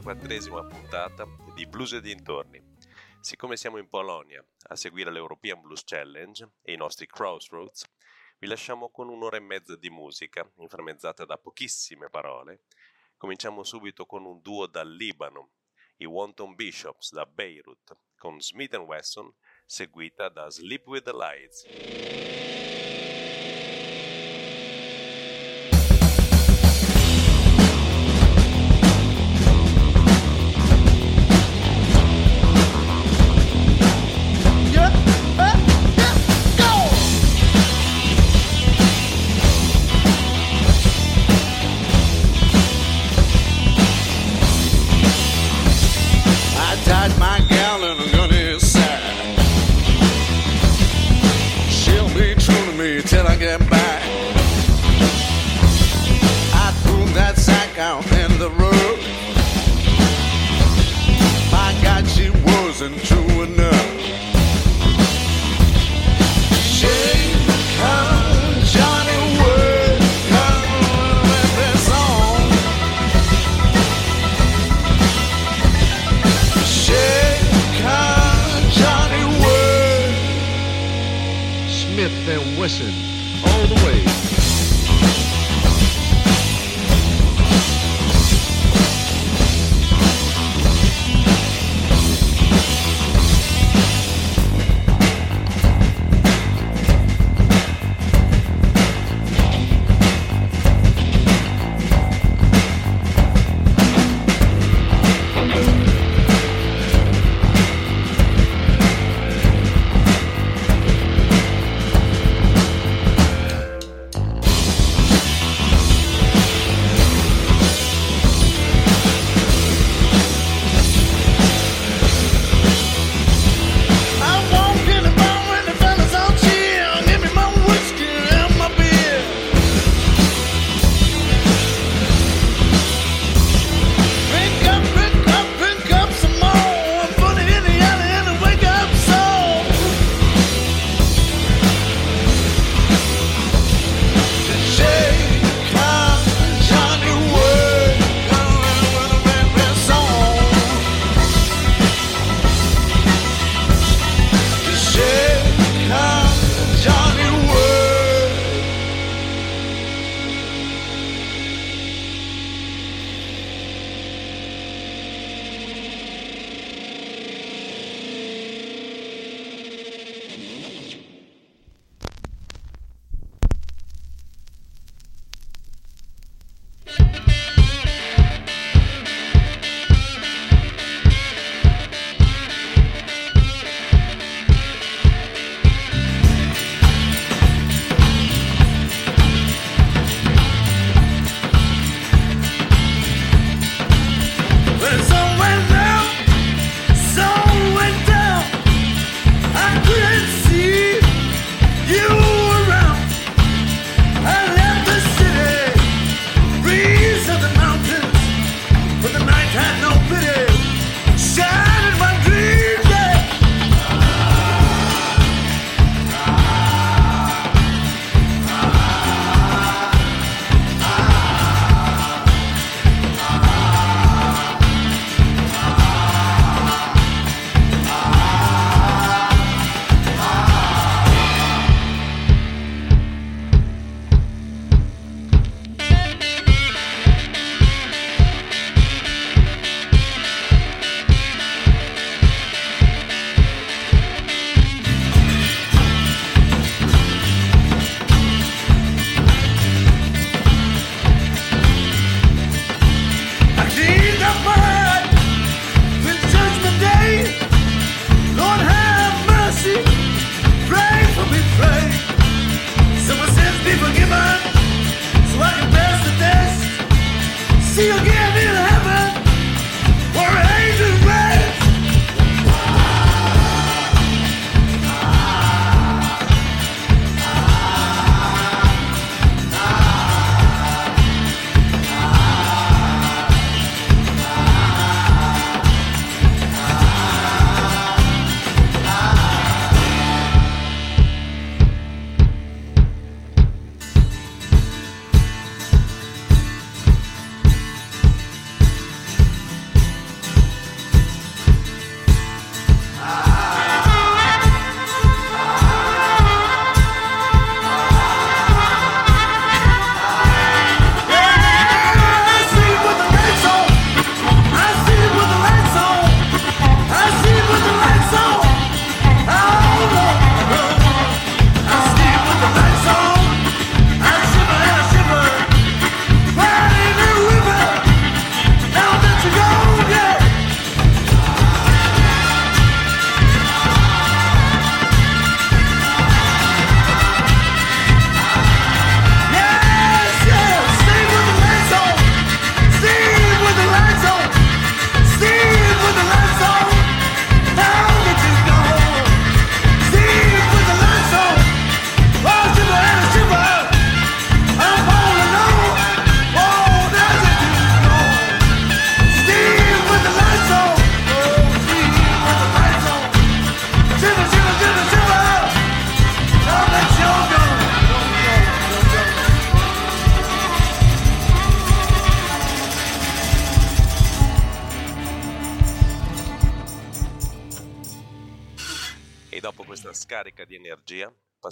44esima puntata di Blues e dintorni. Siccome siamo in Polonia a seguire l'European Blues Challenge e i nostri Crossroads, vi lasciamo con un'ora e mezza di musica, inframmezzata da pochissime parole. Cominciamo subito con un duo dal Libano, i Wanton Bishops da Beirut, con Smith Wesson, seguita da Sleep with the Lights. again.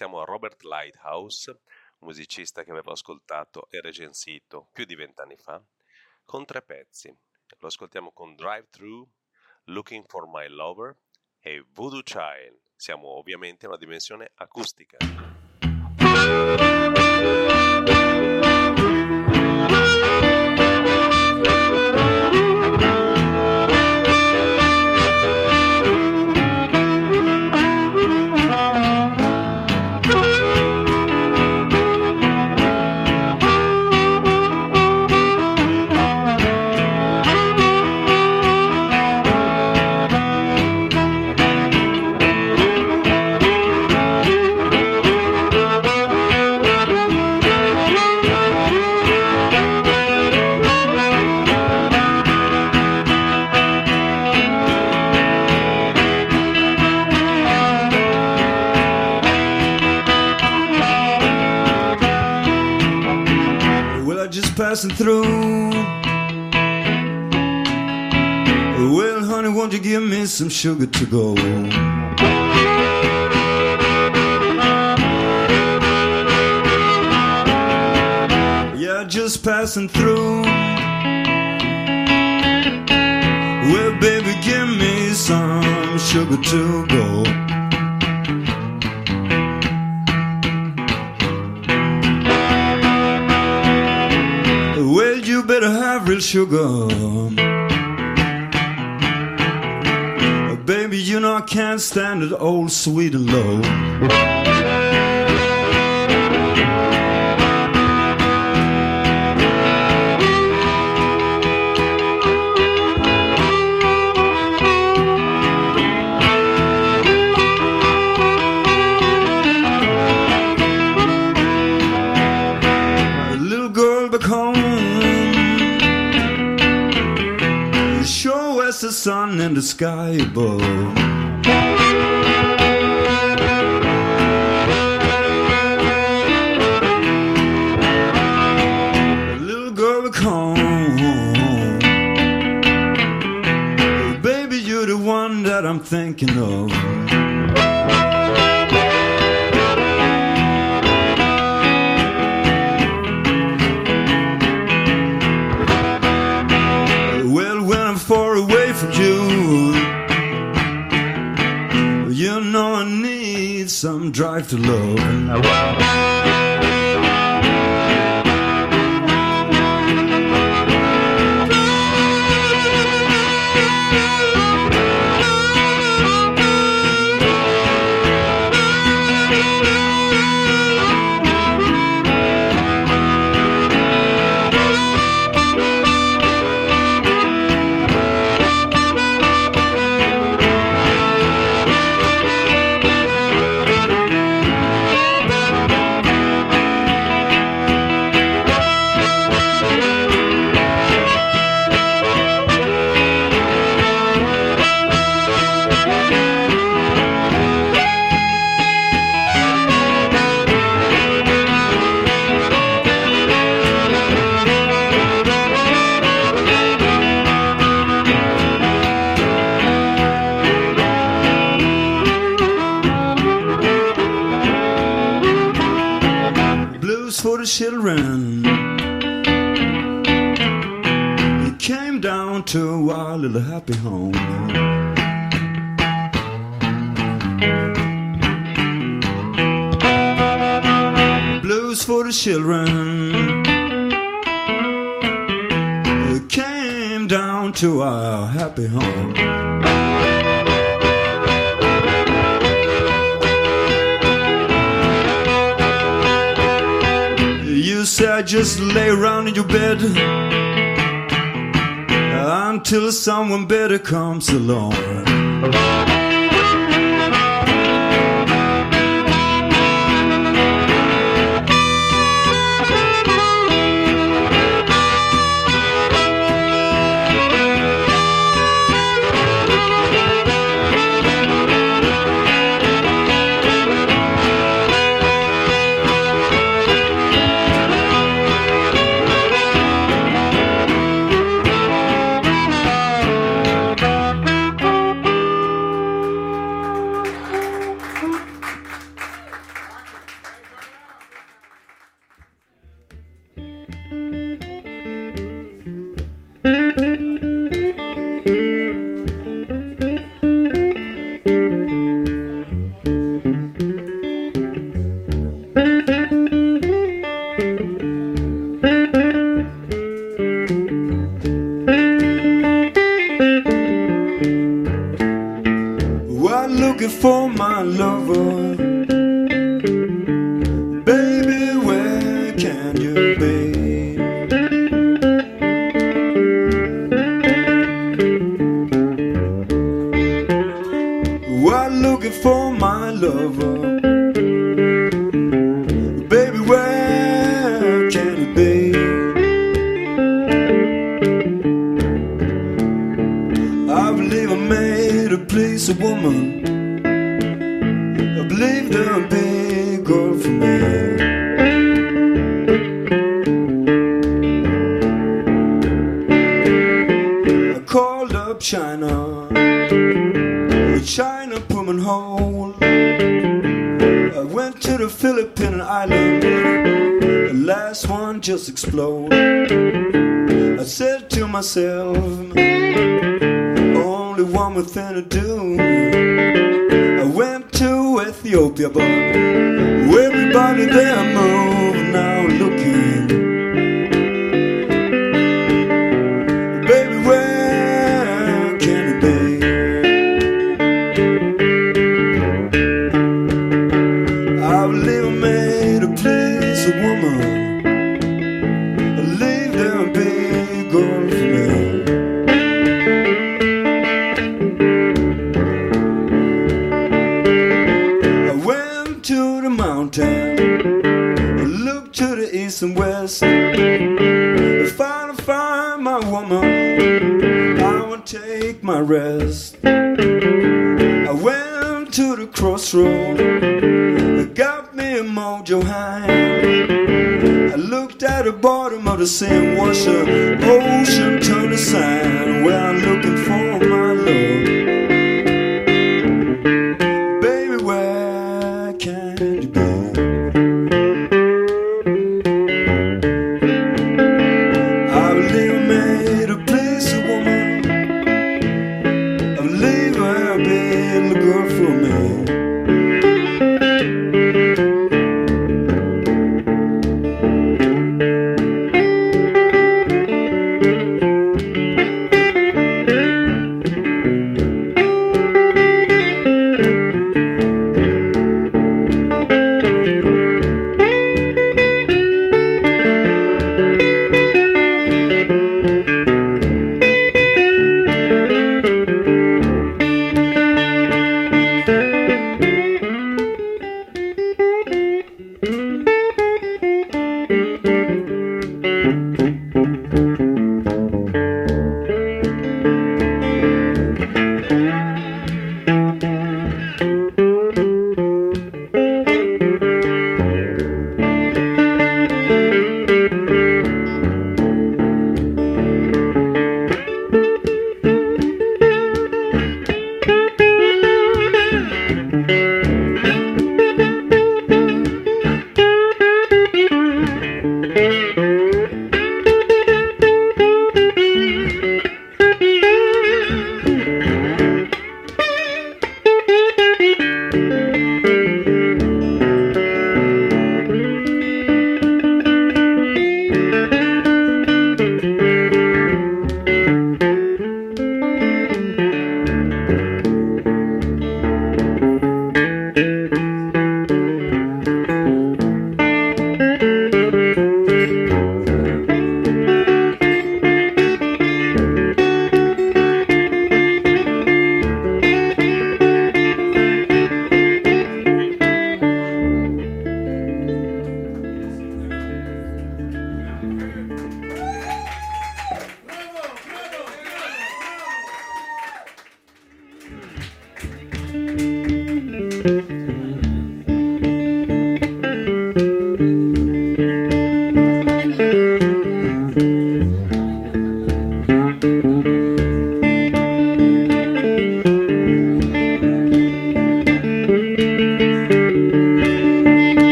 Passiamo a Robert Lighthouse, musicista che avevo ascoltato e recensito più di vent'anni fa, con tre pezzi. Lo ascoltiamo con Drive Through, Looking for My Lover e Voodoo Child. Siamo ovviamente in una dimensione acustica. Passing through. Well, honey, won't you give me some sugar to go? Yeah, just passing through. Well, baby, give me some sugar to go. Sugar. Baby, you know I can't stand it old sweet and low. Sun and the sky above. Little girl, to love. Happy home. Blues for the children. He came down to our happy home. say I just lay around in your bed until someone better comes along.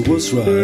Was right.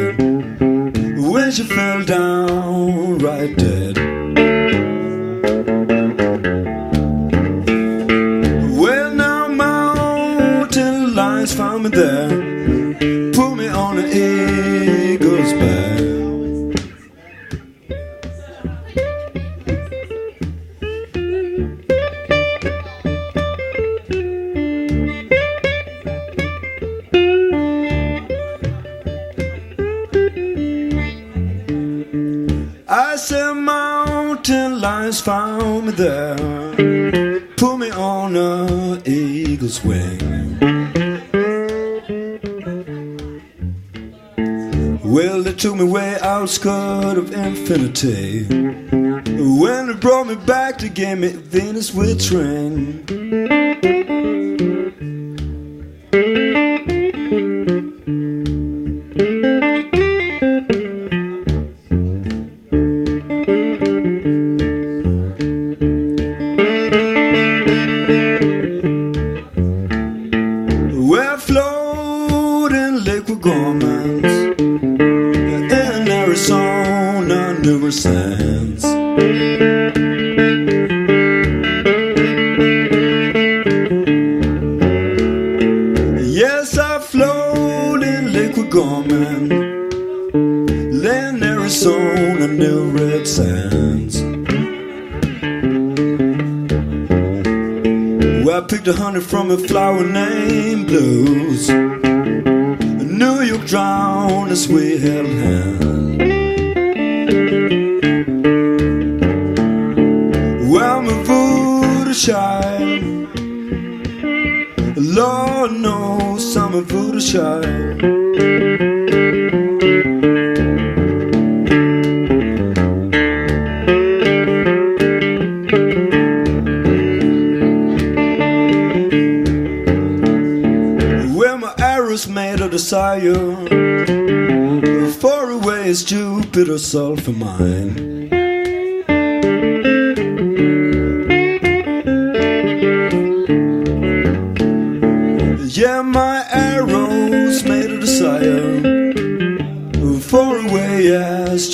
Venus with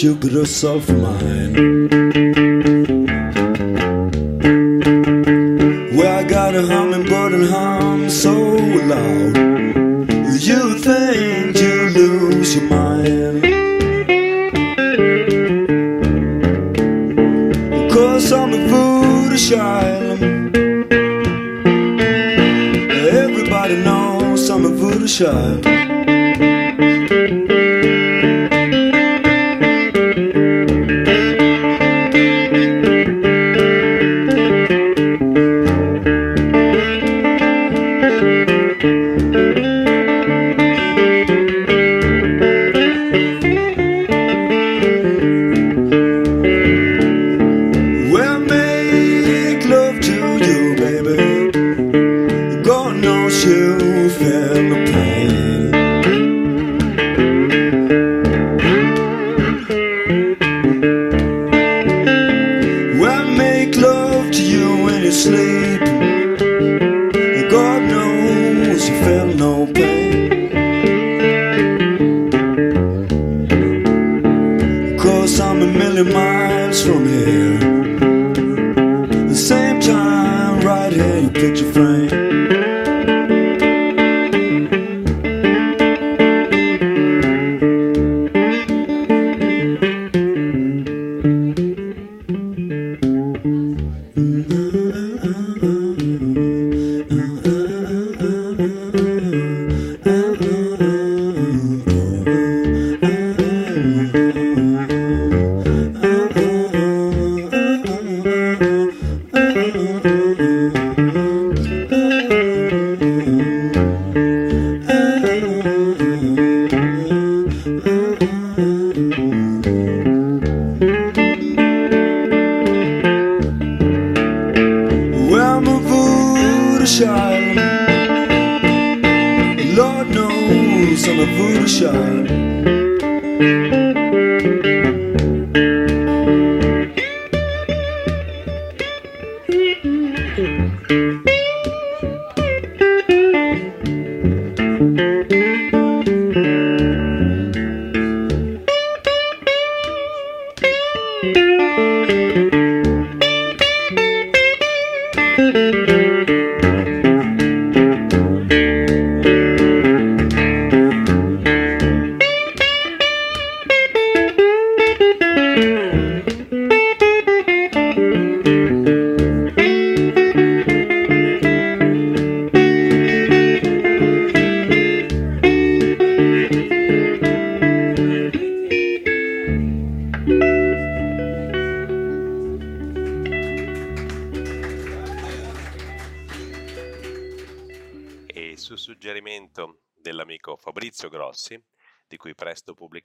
Jupiter's sulfur mine.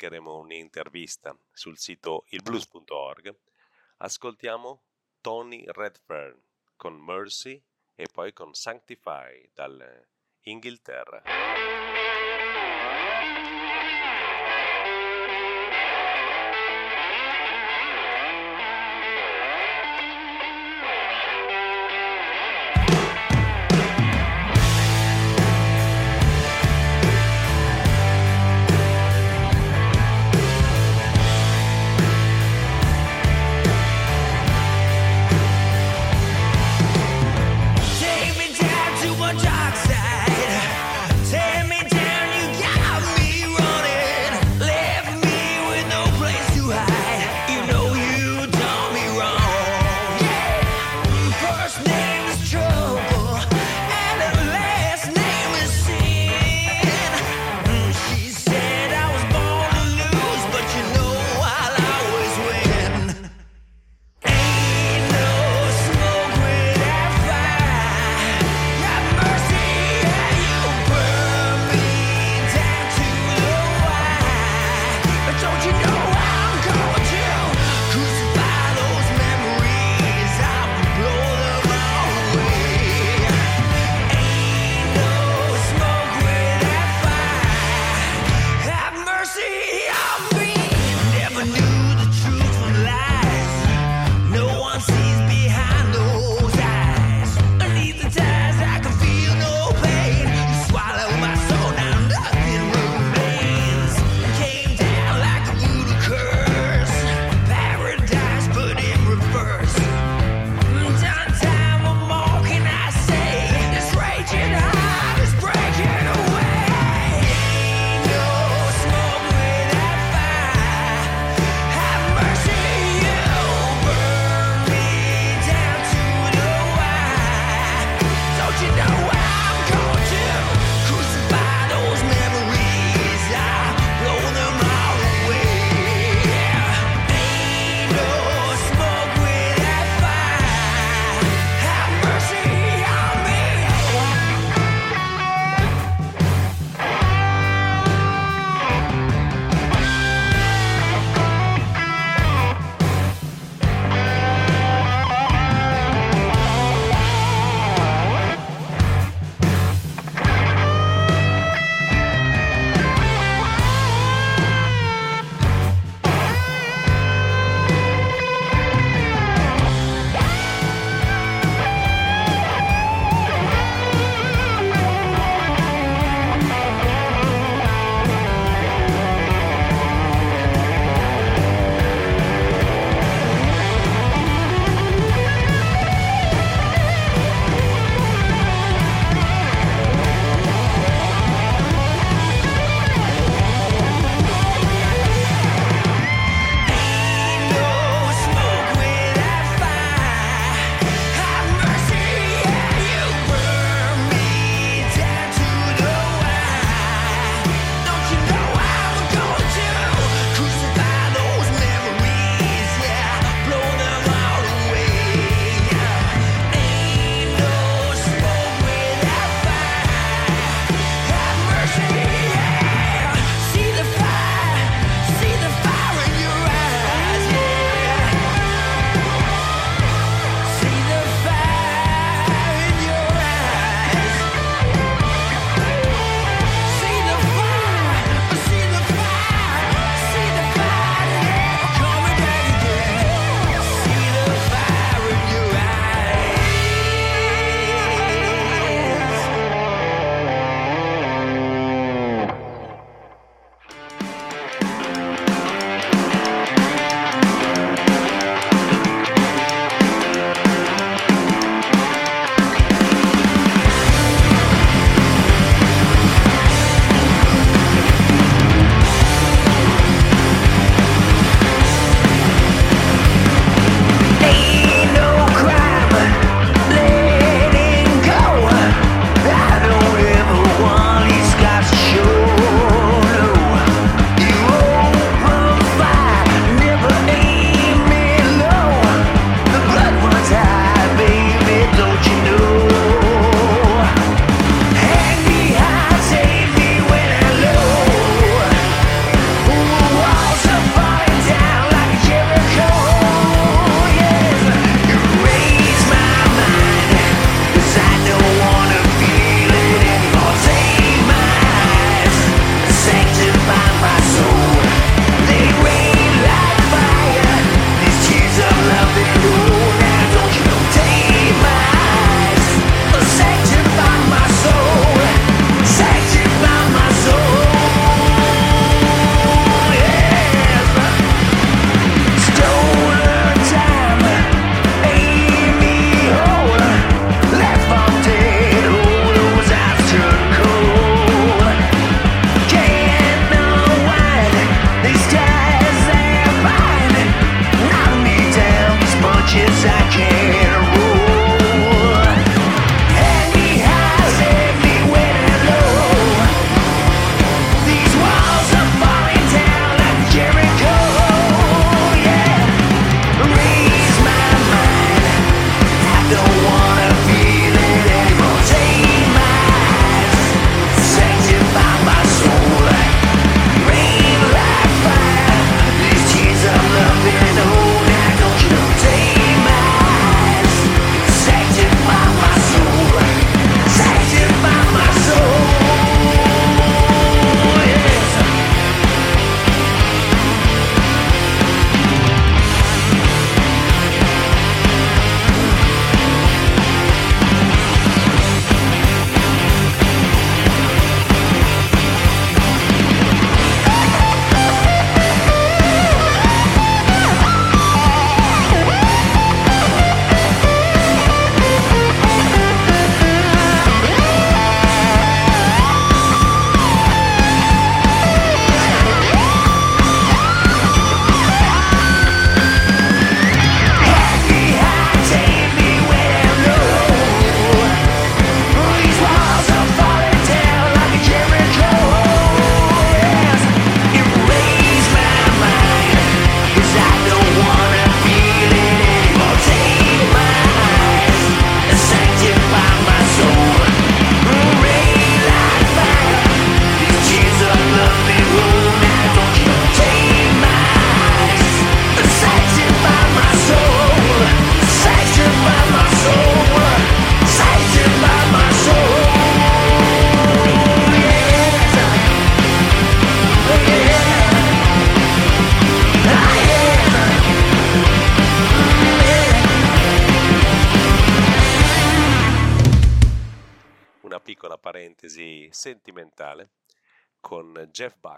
Pubblicheremo un'intervista sul sito ilblues.org, ascoltiamo Tony Redfern con Mercy e poi con Sanctify dal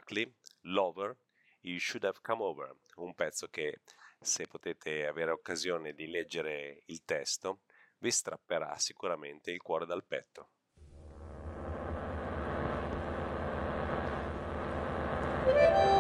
Buckley, Lover, You Should Have Come Over, un pezzo che se potete avere occasione di leggere il testo vi strapperà sicuramente il cuore dal petto. thank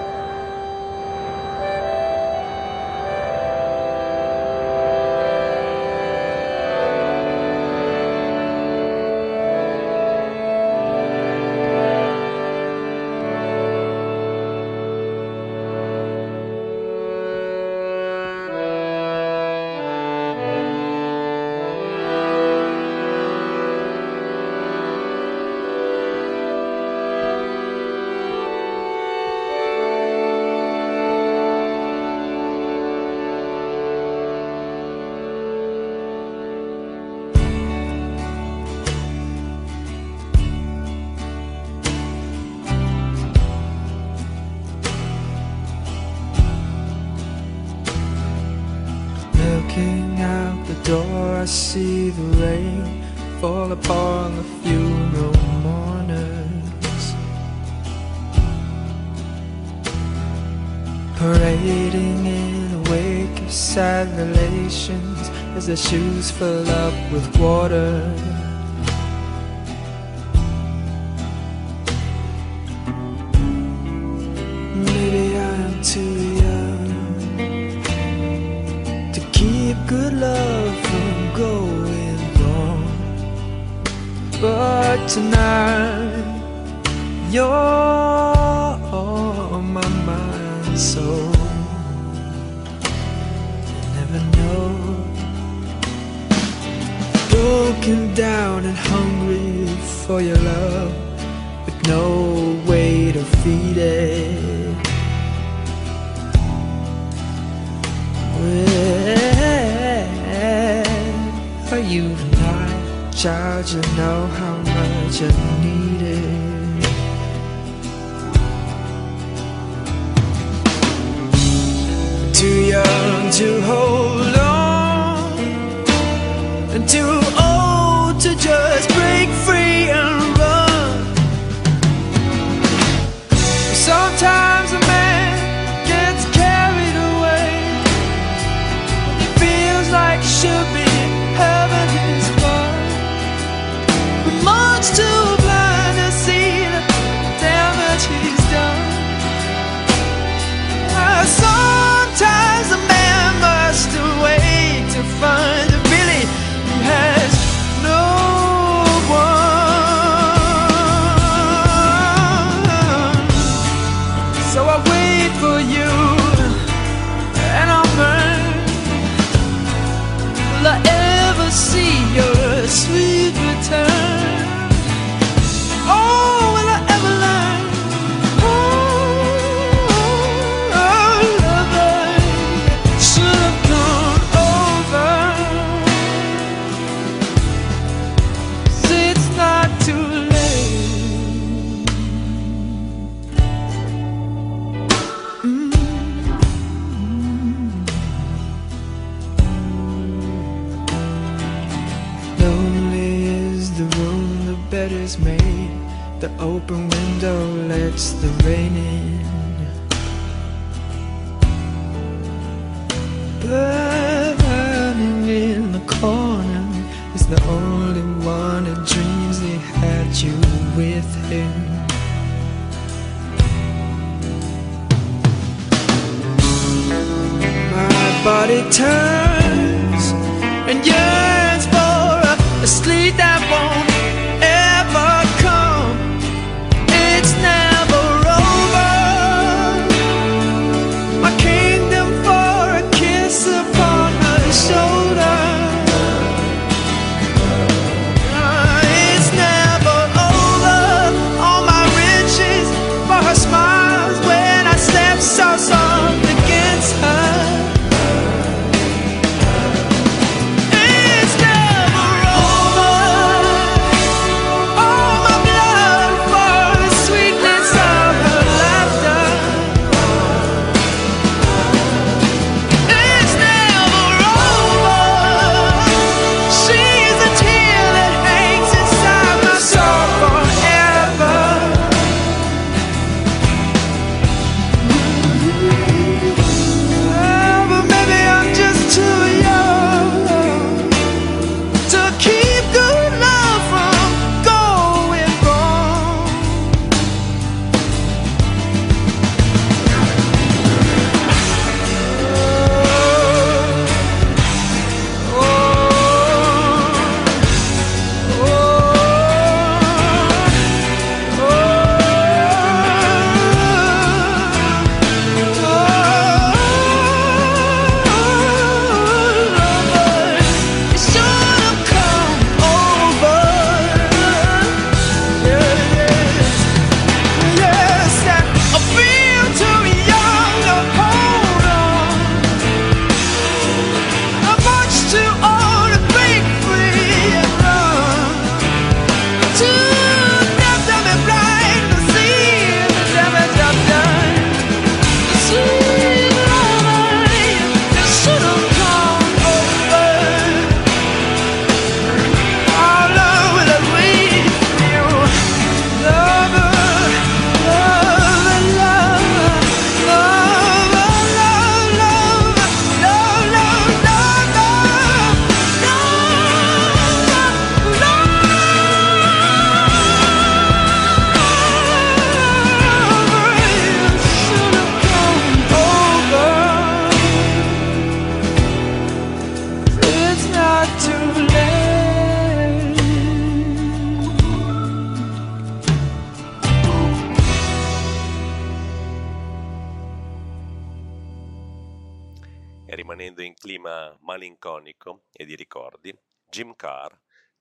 the shoes fill up with water.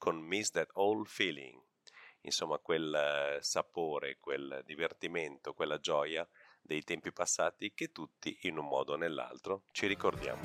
Con Miss That Old Feeling, insomma quel eh, sapore, quel divertimento, quella gioia dei tempi passati che tutti in un modo o nell'altro ci ricordiamo.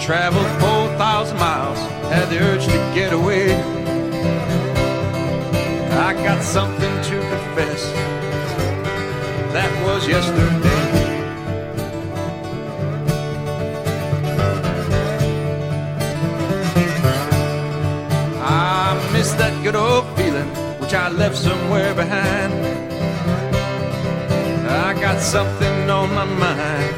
Traveled 4,000 miles, had the urge to get away. I got something to confess, that was yesterday. I miss that good old feeling, which I left somewhere behind. I got something on my mind.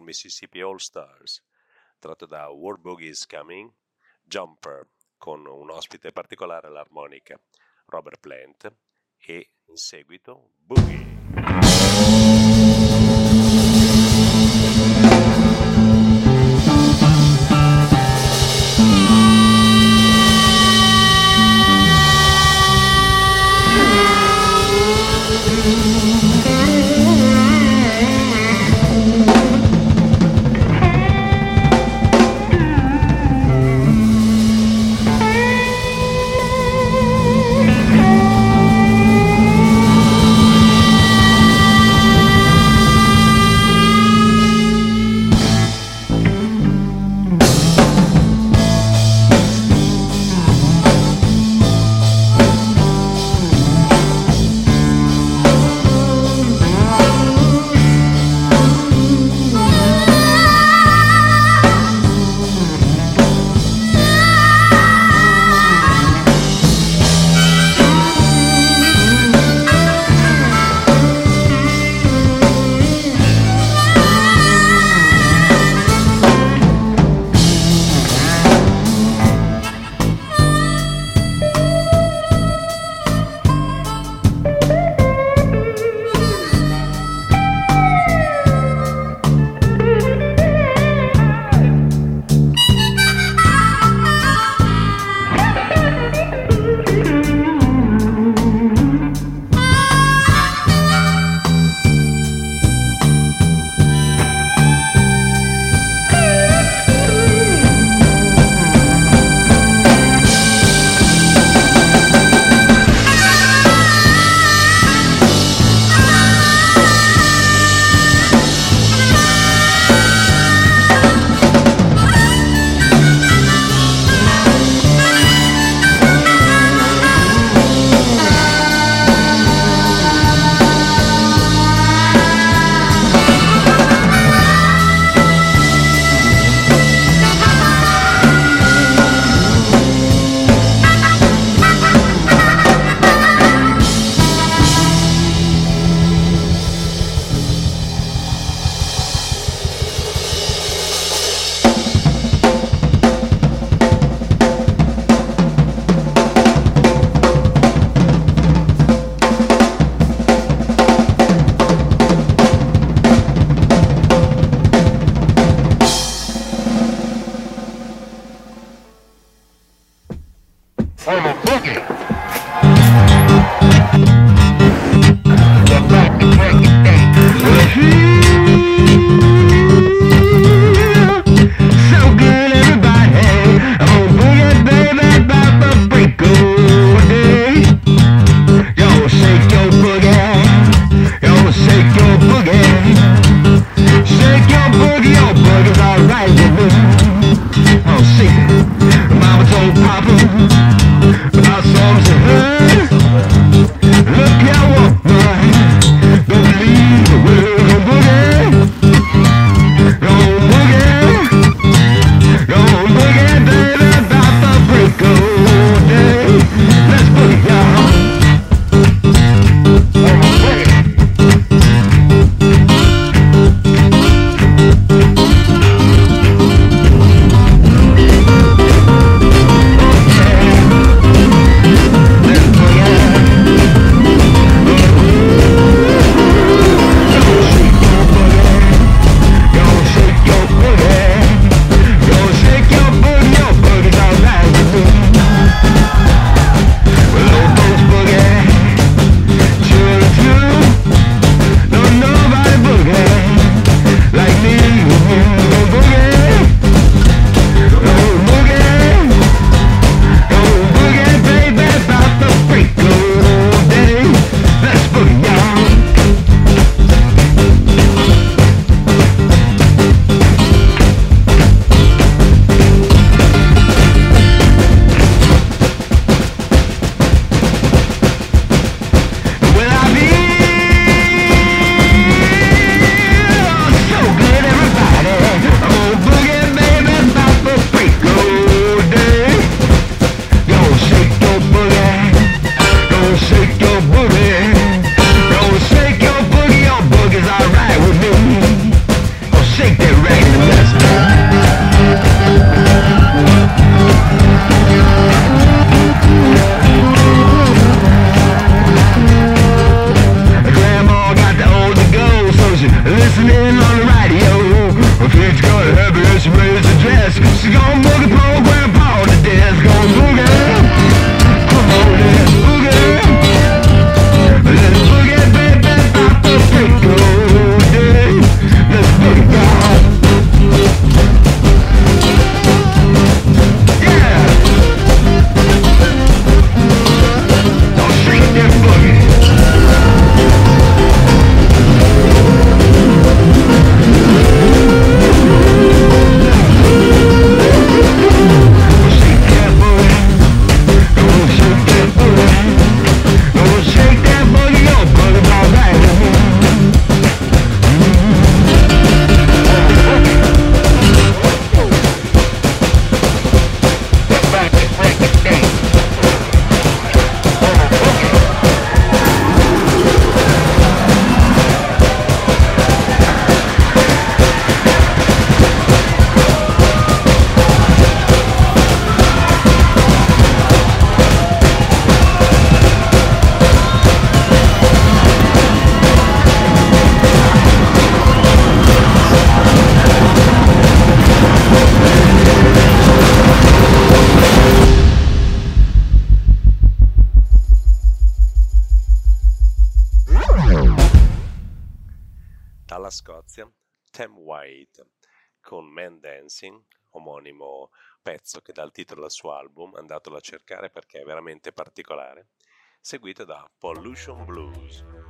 Mississippi All Stars, tratto da World Boogie is Coming, Jumper, con un ospite particolare all'armonica, Robert Plant, e in seguito Boogie. Tam White con Man Dancing, omonimo pezzo che dà il titolo al suo album, andatelo a cercare perché è veramente particolare, seguito da Pollution Blues.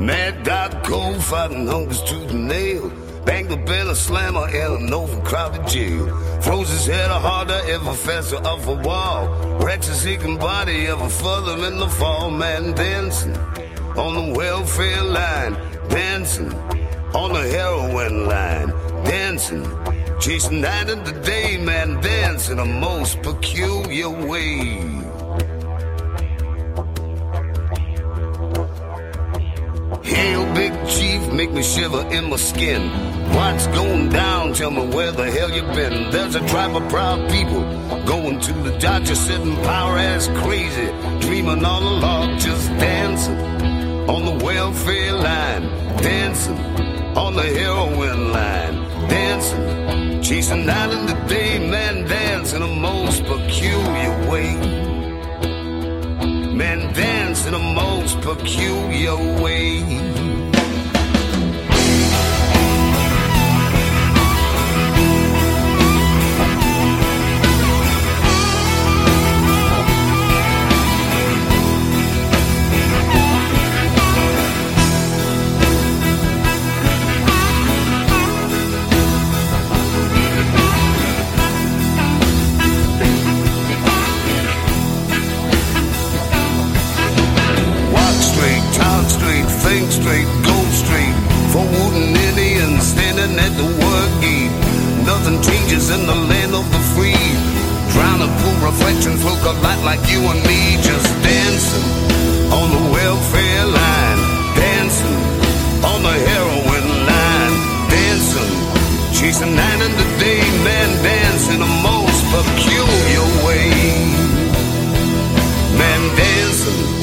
Mad dog cold fighting hungers to the nail. Bang the bell, a slammer in an overcrowded jail. Froze his head a harder, ever faster off a wall. Wrecks his aching body ever further in the fall. Man dancing on the welfare line. Dancing on the heroin line. Dancing. Chasing night into day, man, dancing a most peculiar way. Hail, big chief, make me shiver in my skin. What's going down? Tell me where the hell you been. There's a tribe of proud people going to the Dodger sitting power ass crazy, dreaming on a log, just dancing on the welfare line, dancing on the heroin line, dancing, chasing night in the day, man, dancing in a most peculiar way. Man, dance in a most peculiar way. Changes in the land of the free. Drowning pool reflections look a lot like you and me, just dancing on the welfare line, dancing on the heroin line, dancing, chasing night and the day, man, dancing a most peculiar way. Man dancing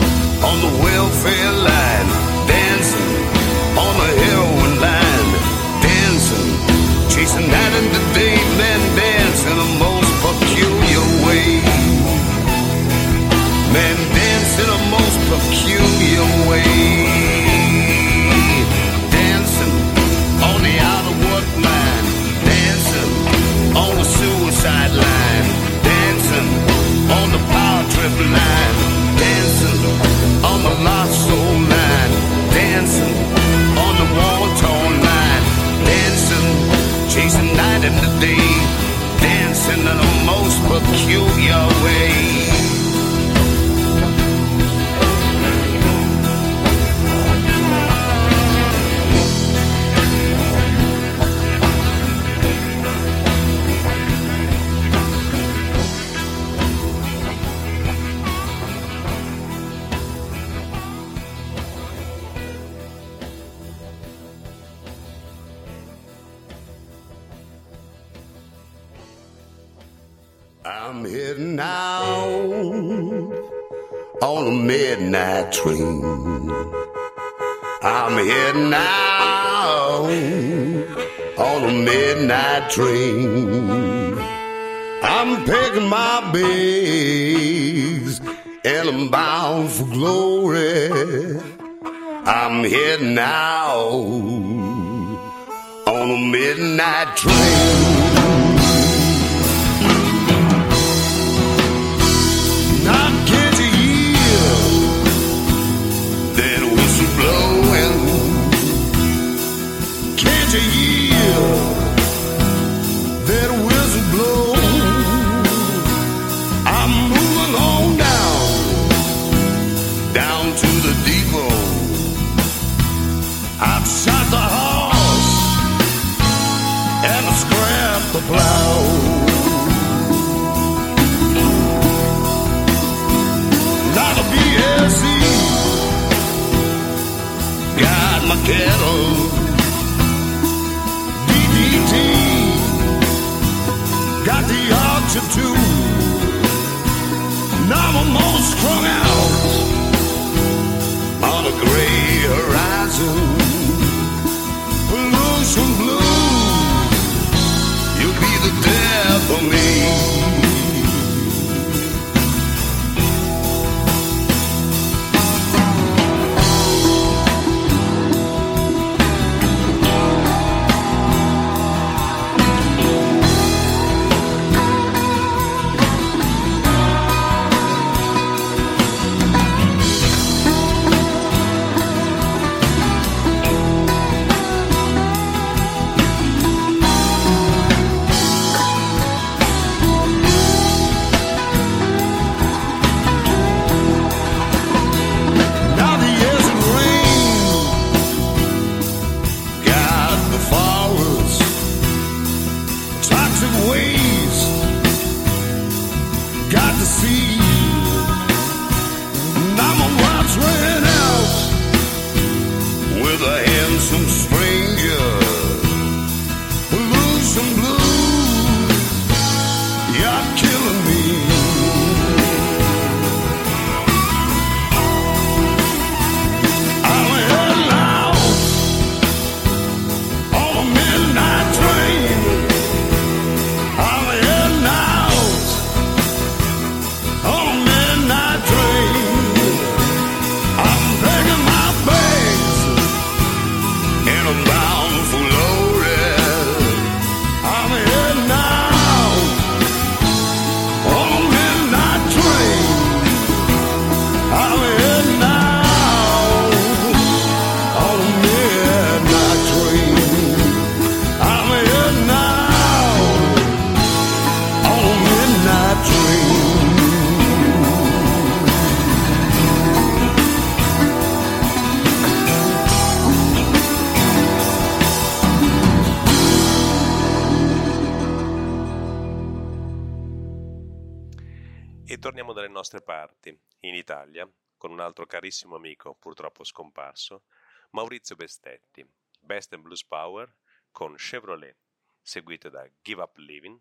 Italia, con un altro carissimo amico, purtroppo scomparso, Maurizio Bestetti, Best and Blues Power con Chevrolet, seguito da Give Up Living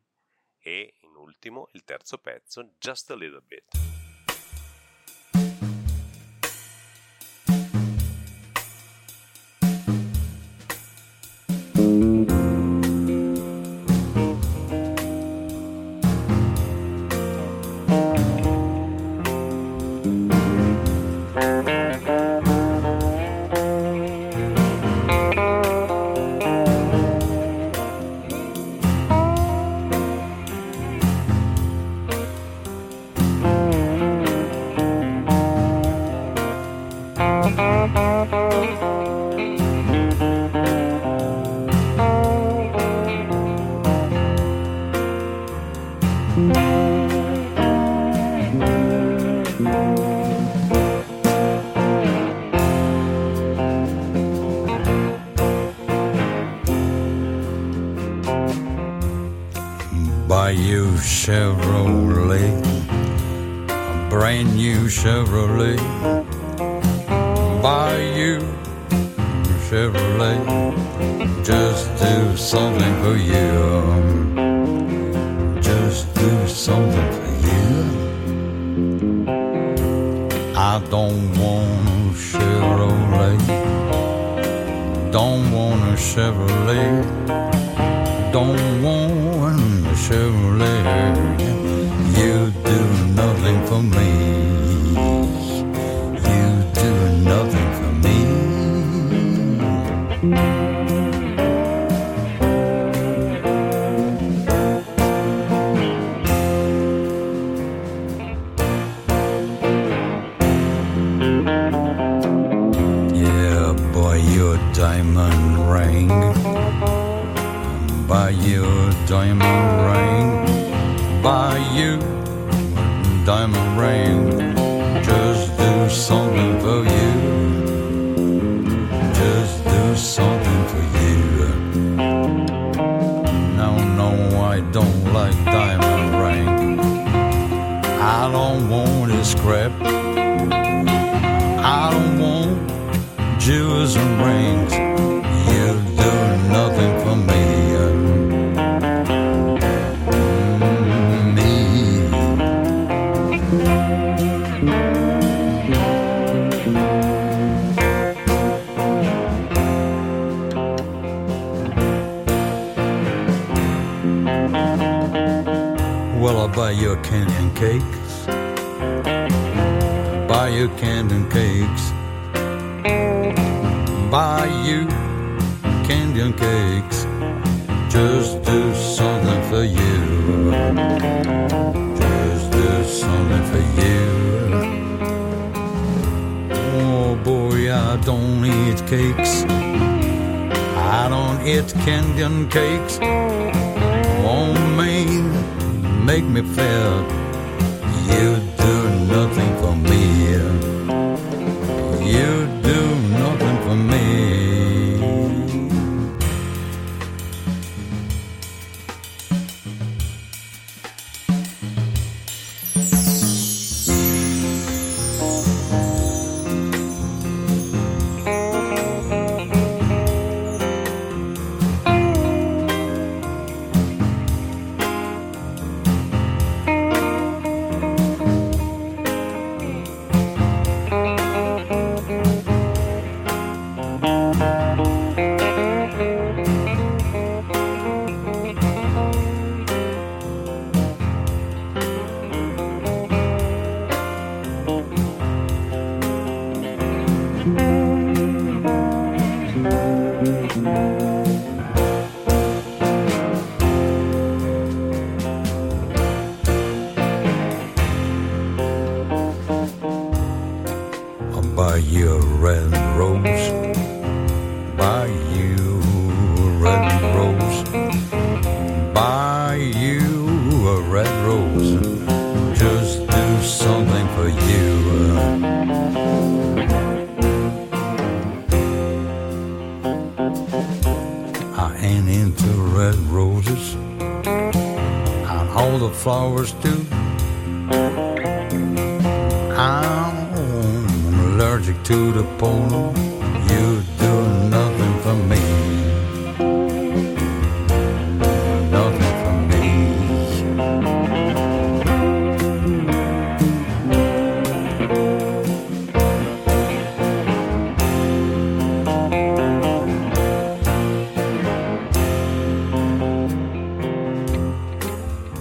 e, in ultimo, il terzo pezzo, Just a Little Bit. Chevrolet, a brand new Chevrolet. Buy you Chevrolet, just do something for you. Just do something for you. I don't want a Chevrolet, don't want a Chevrolet, don't want Chevrolet. You do nothing for me. You do nothing for me. Yeah, boy, your diamond ring. Buy your diamond and rings. You do nothing for me. Well, I'll buy you a candy and Just do something for you. Just do something for you. Oh boy, I don't eat cakes. I don't eat candy and cakes. Won't make, make me fat. You do nothing for me. To you do nothing for me. Nothing for me.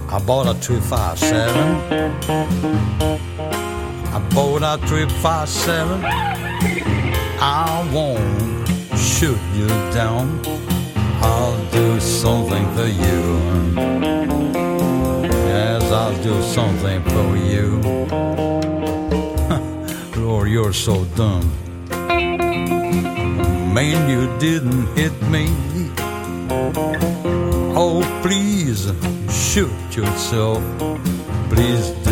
I bought a 257 I bought a 357. Won't shoot you down. I'll do something for you. Yes, I'll do something for you. Lord, you're so dumb. Man, you didn't hit me. Oh, please shoot yourself. Please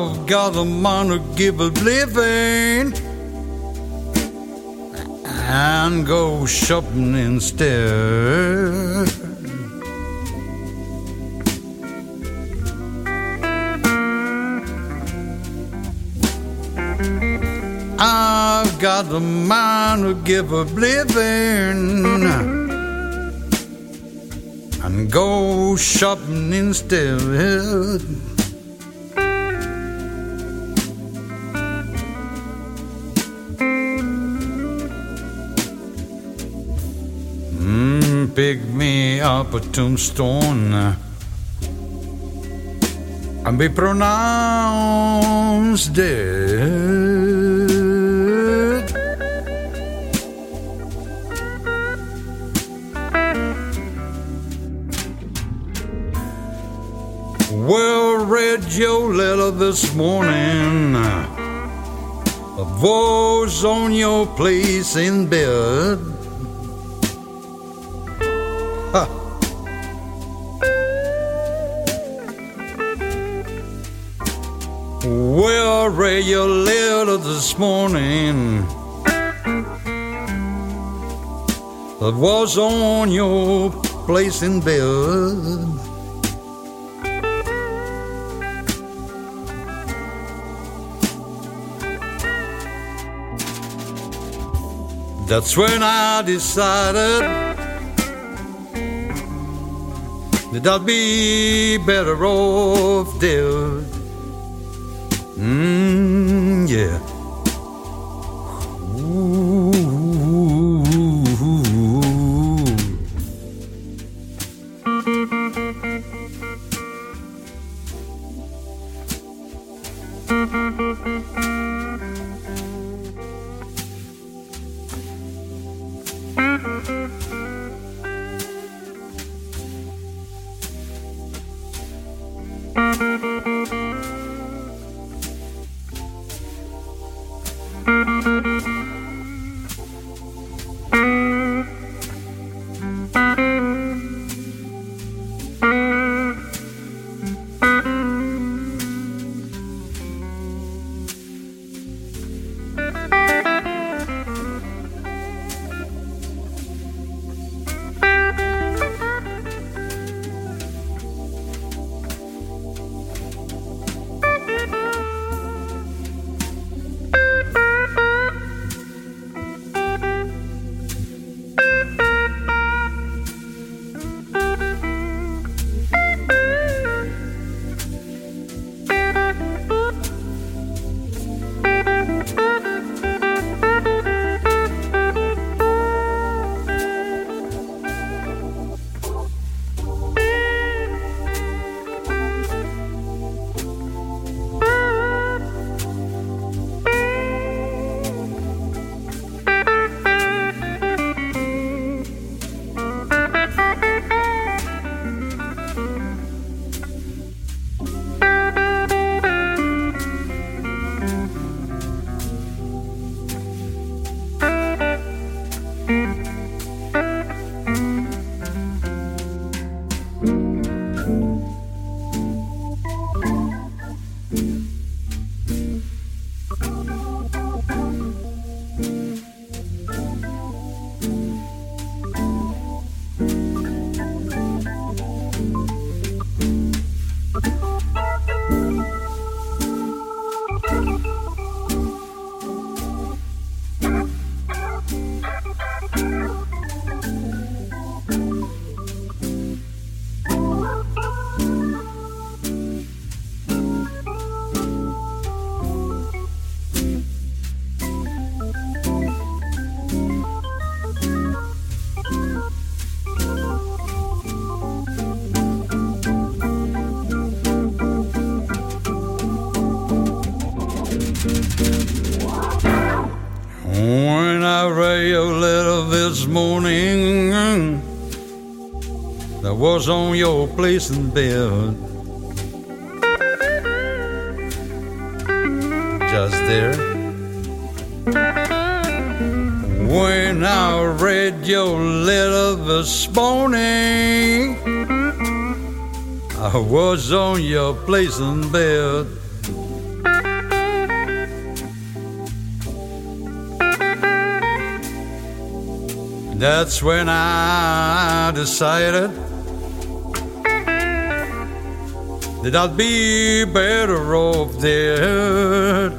I've got a to give a living and go shopping instead. I've got a man to give a living and go shopping instead. Up a tombstone and be pronounced dead. Well, read your letter this morning. A voice on your place in bed. Morning. That was on your place in bed. That's when I decided that I'd be better off dead. Mm, Place in bed. Just there. When I read your letter this morning, I was on your place in bed. That's when I decided that I'd be better off dead.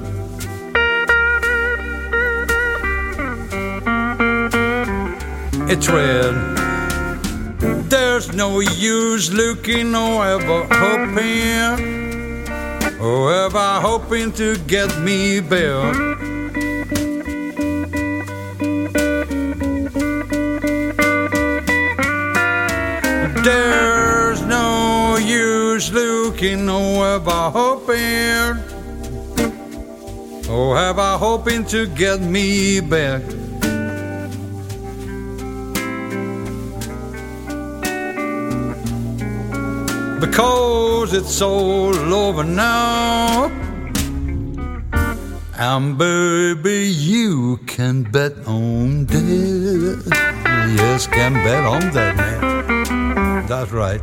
It's red. There's no use looking or ever hoping, or ever hoping to get me back. Looking or ever hoping, or I hoping to get me back. Because it's all over now. And baby, you can bet on that. Yes, can bet on that, man. That's right.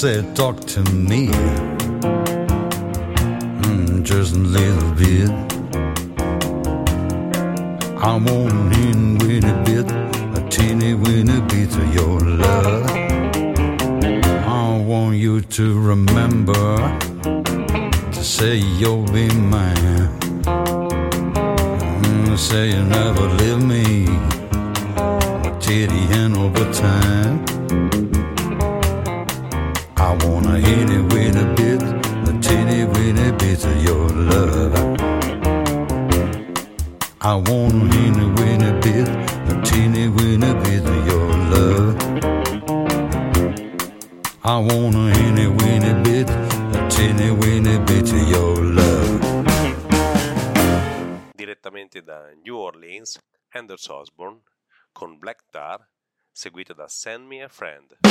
said, Talk to me. seguito da Send Me a Friend.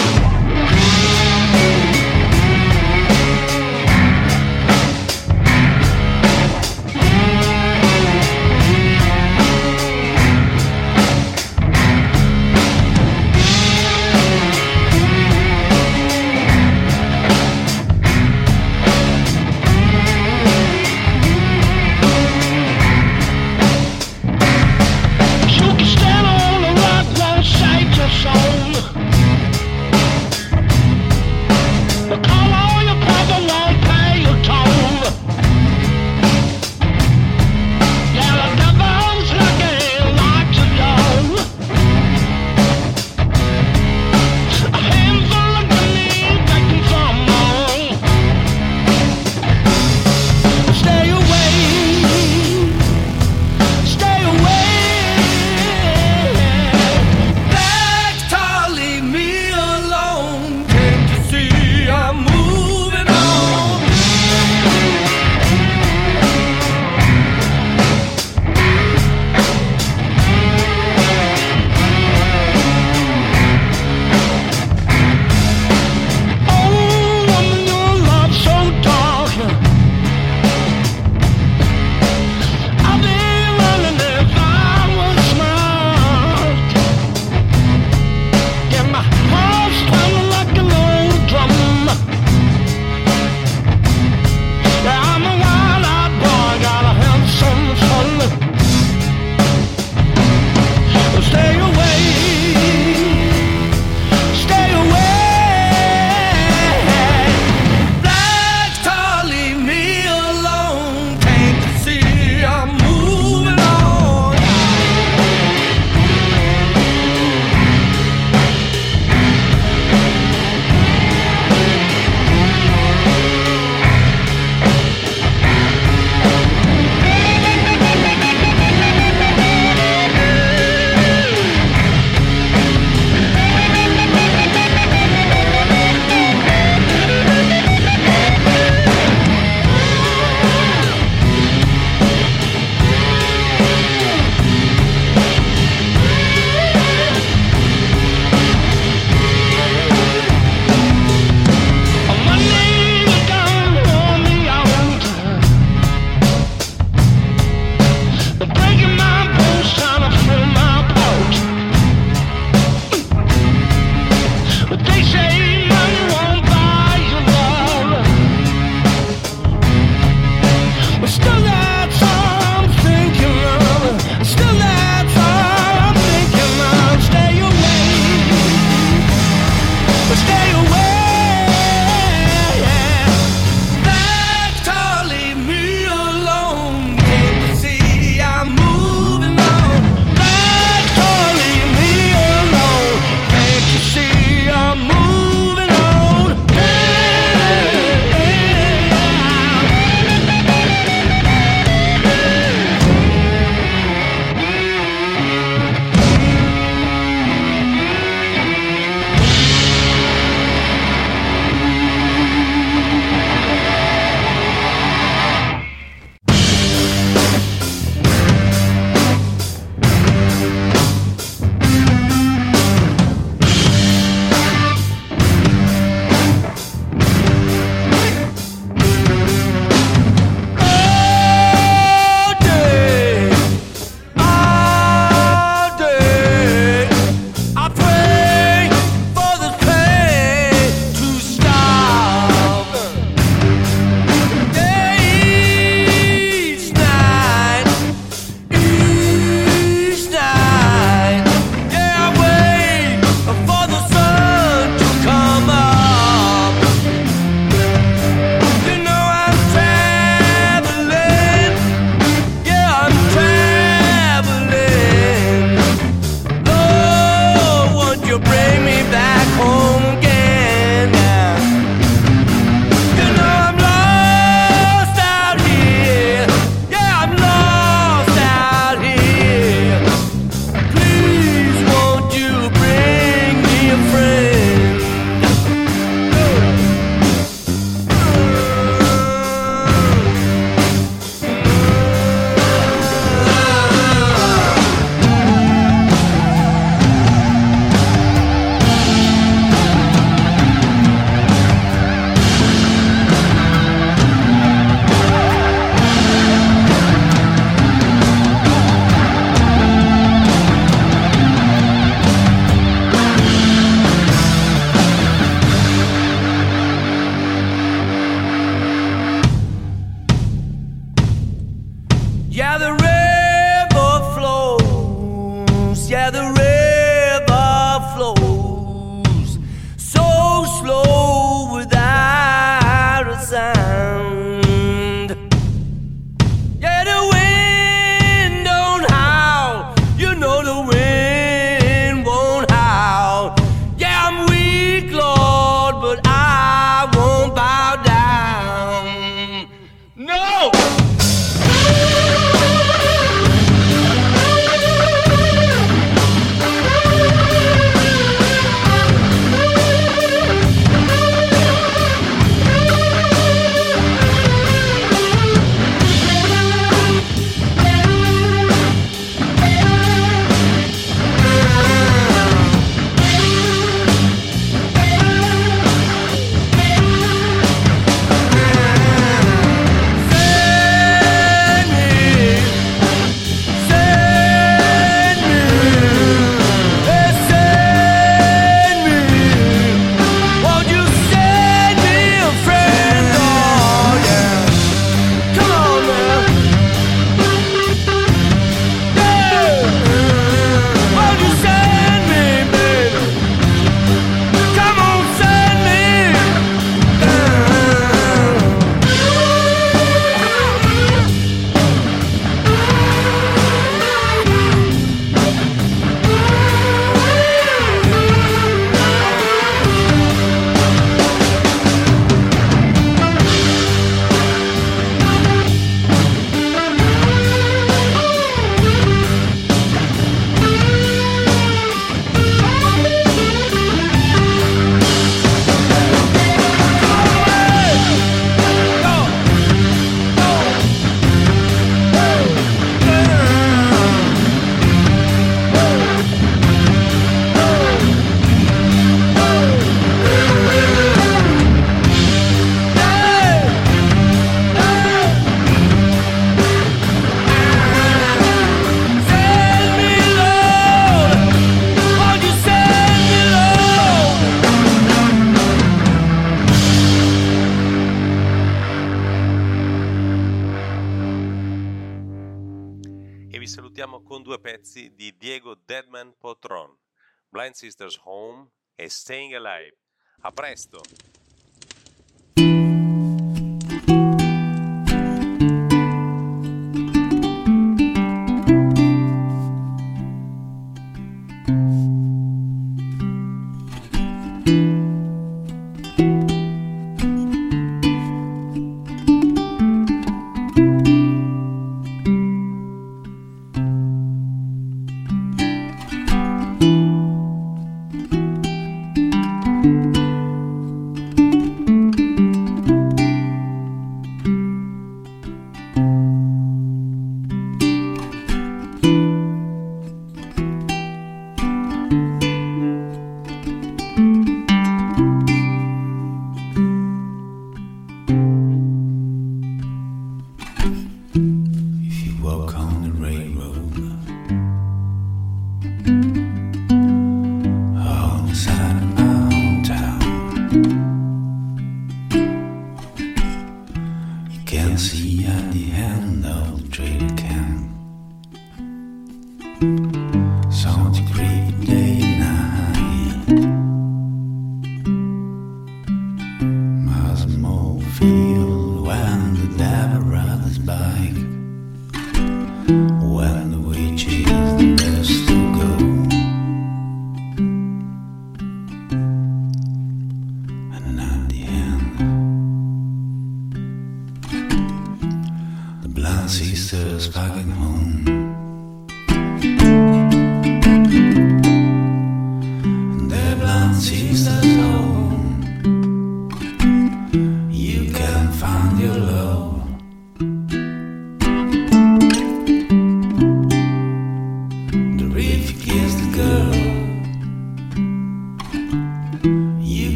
Sisters Home e Staying Alive. A presto!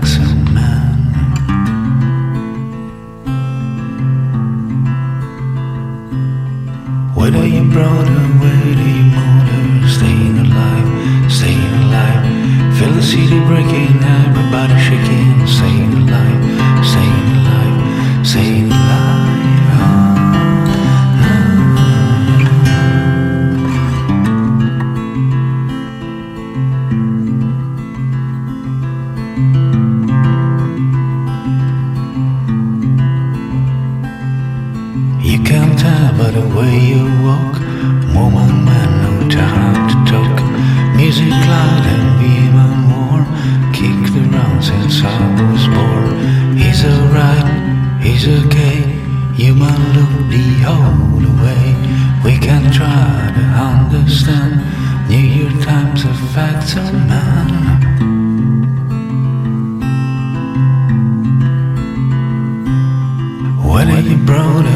Jackson man. You brought away to staying alive, staying alive. Feel the city breaking, everybody shaking, staying alive. Light and beam and warm. Kick the ground since I was born. He's alright, he's okay. You might look the old way. We can try to understand. New Year times affects of man. When are you brought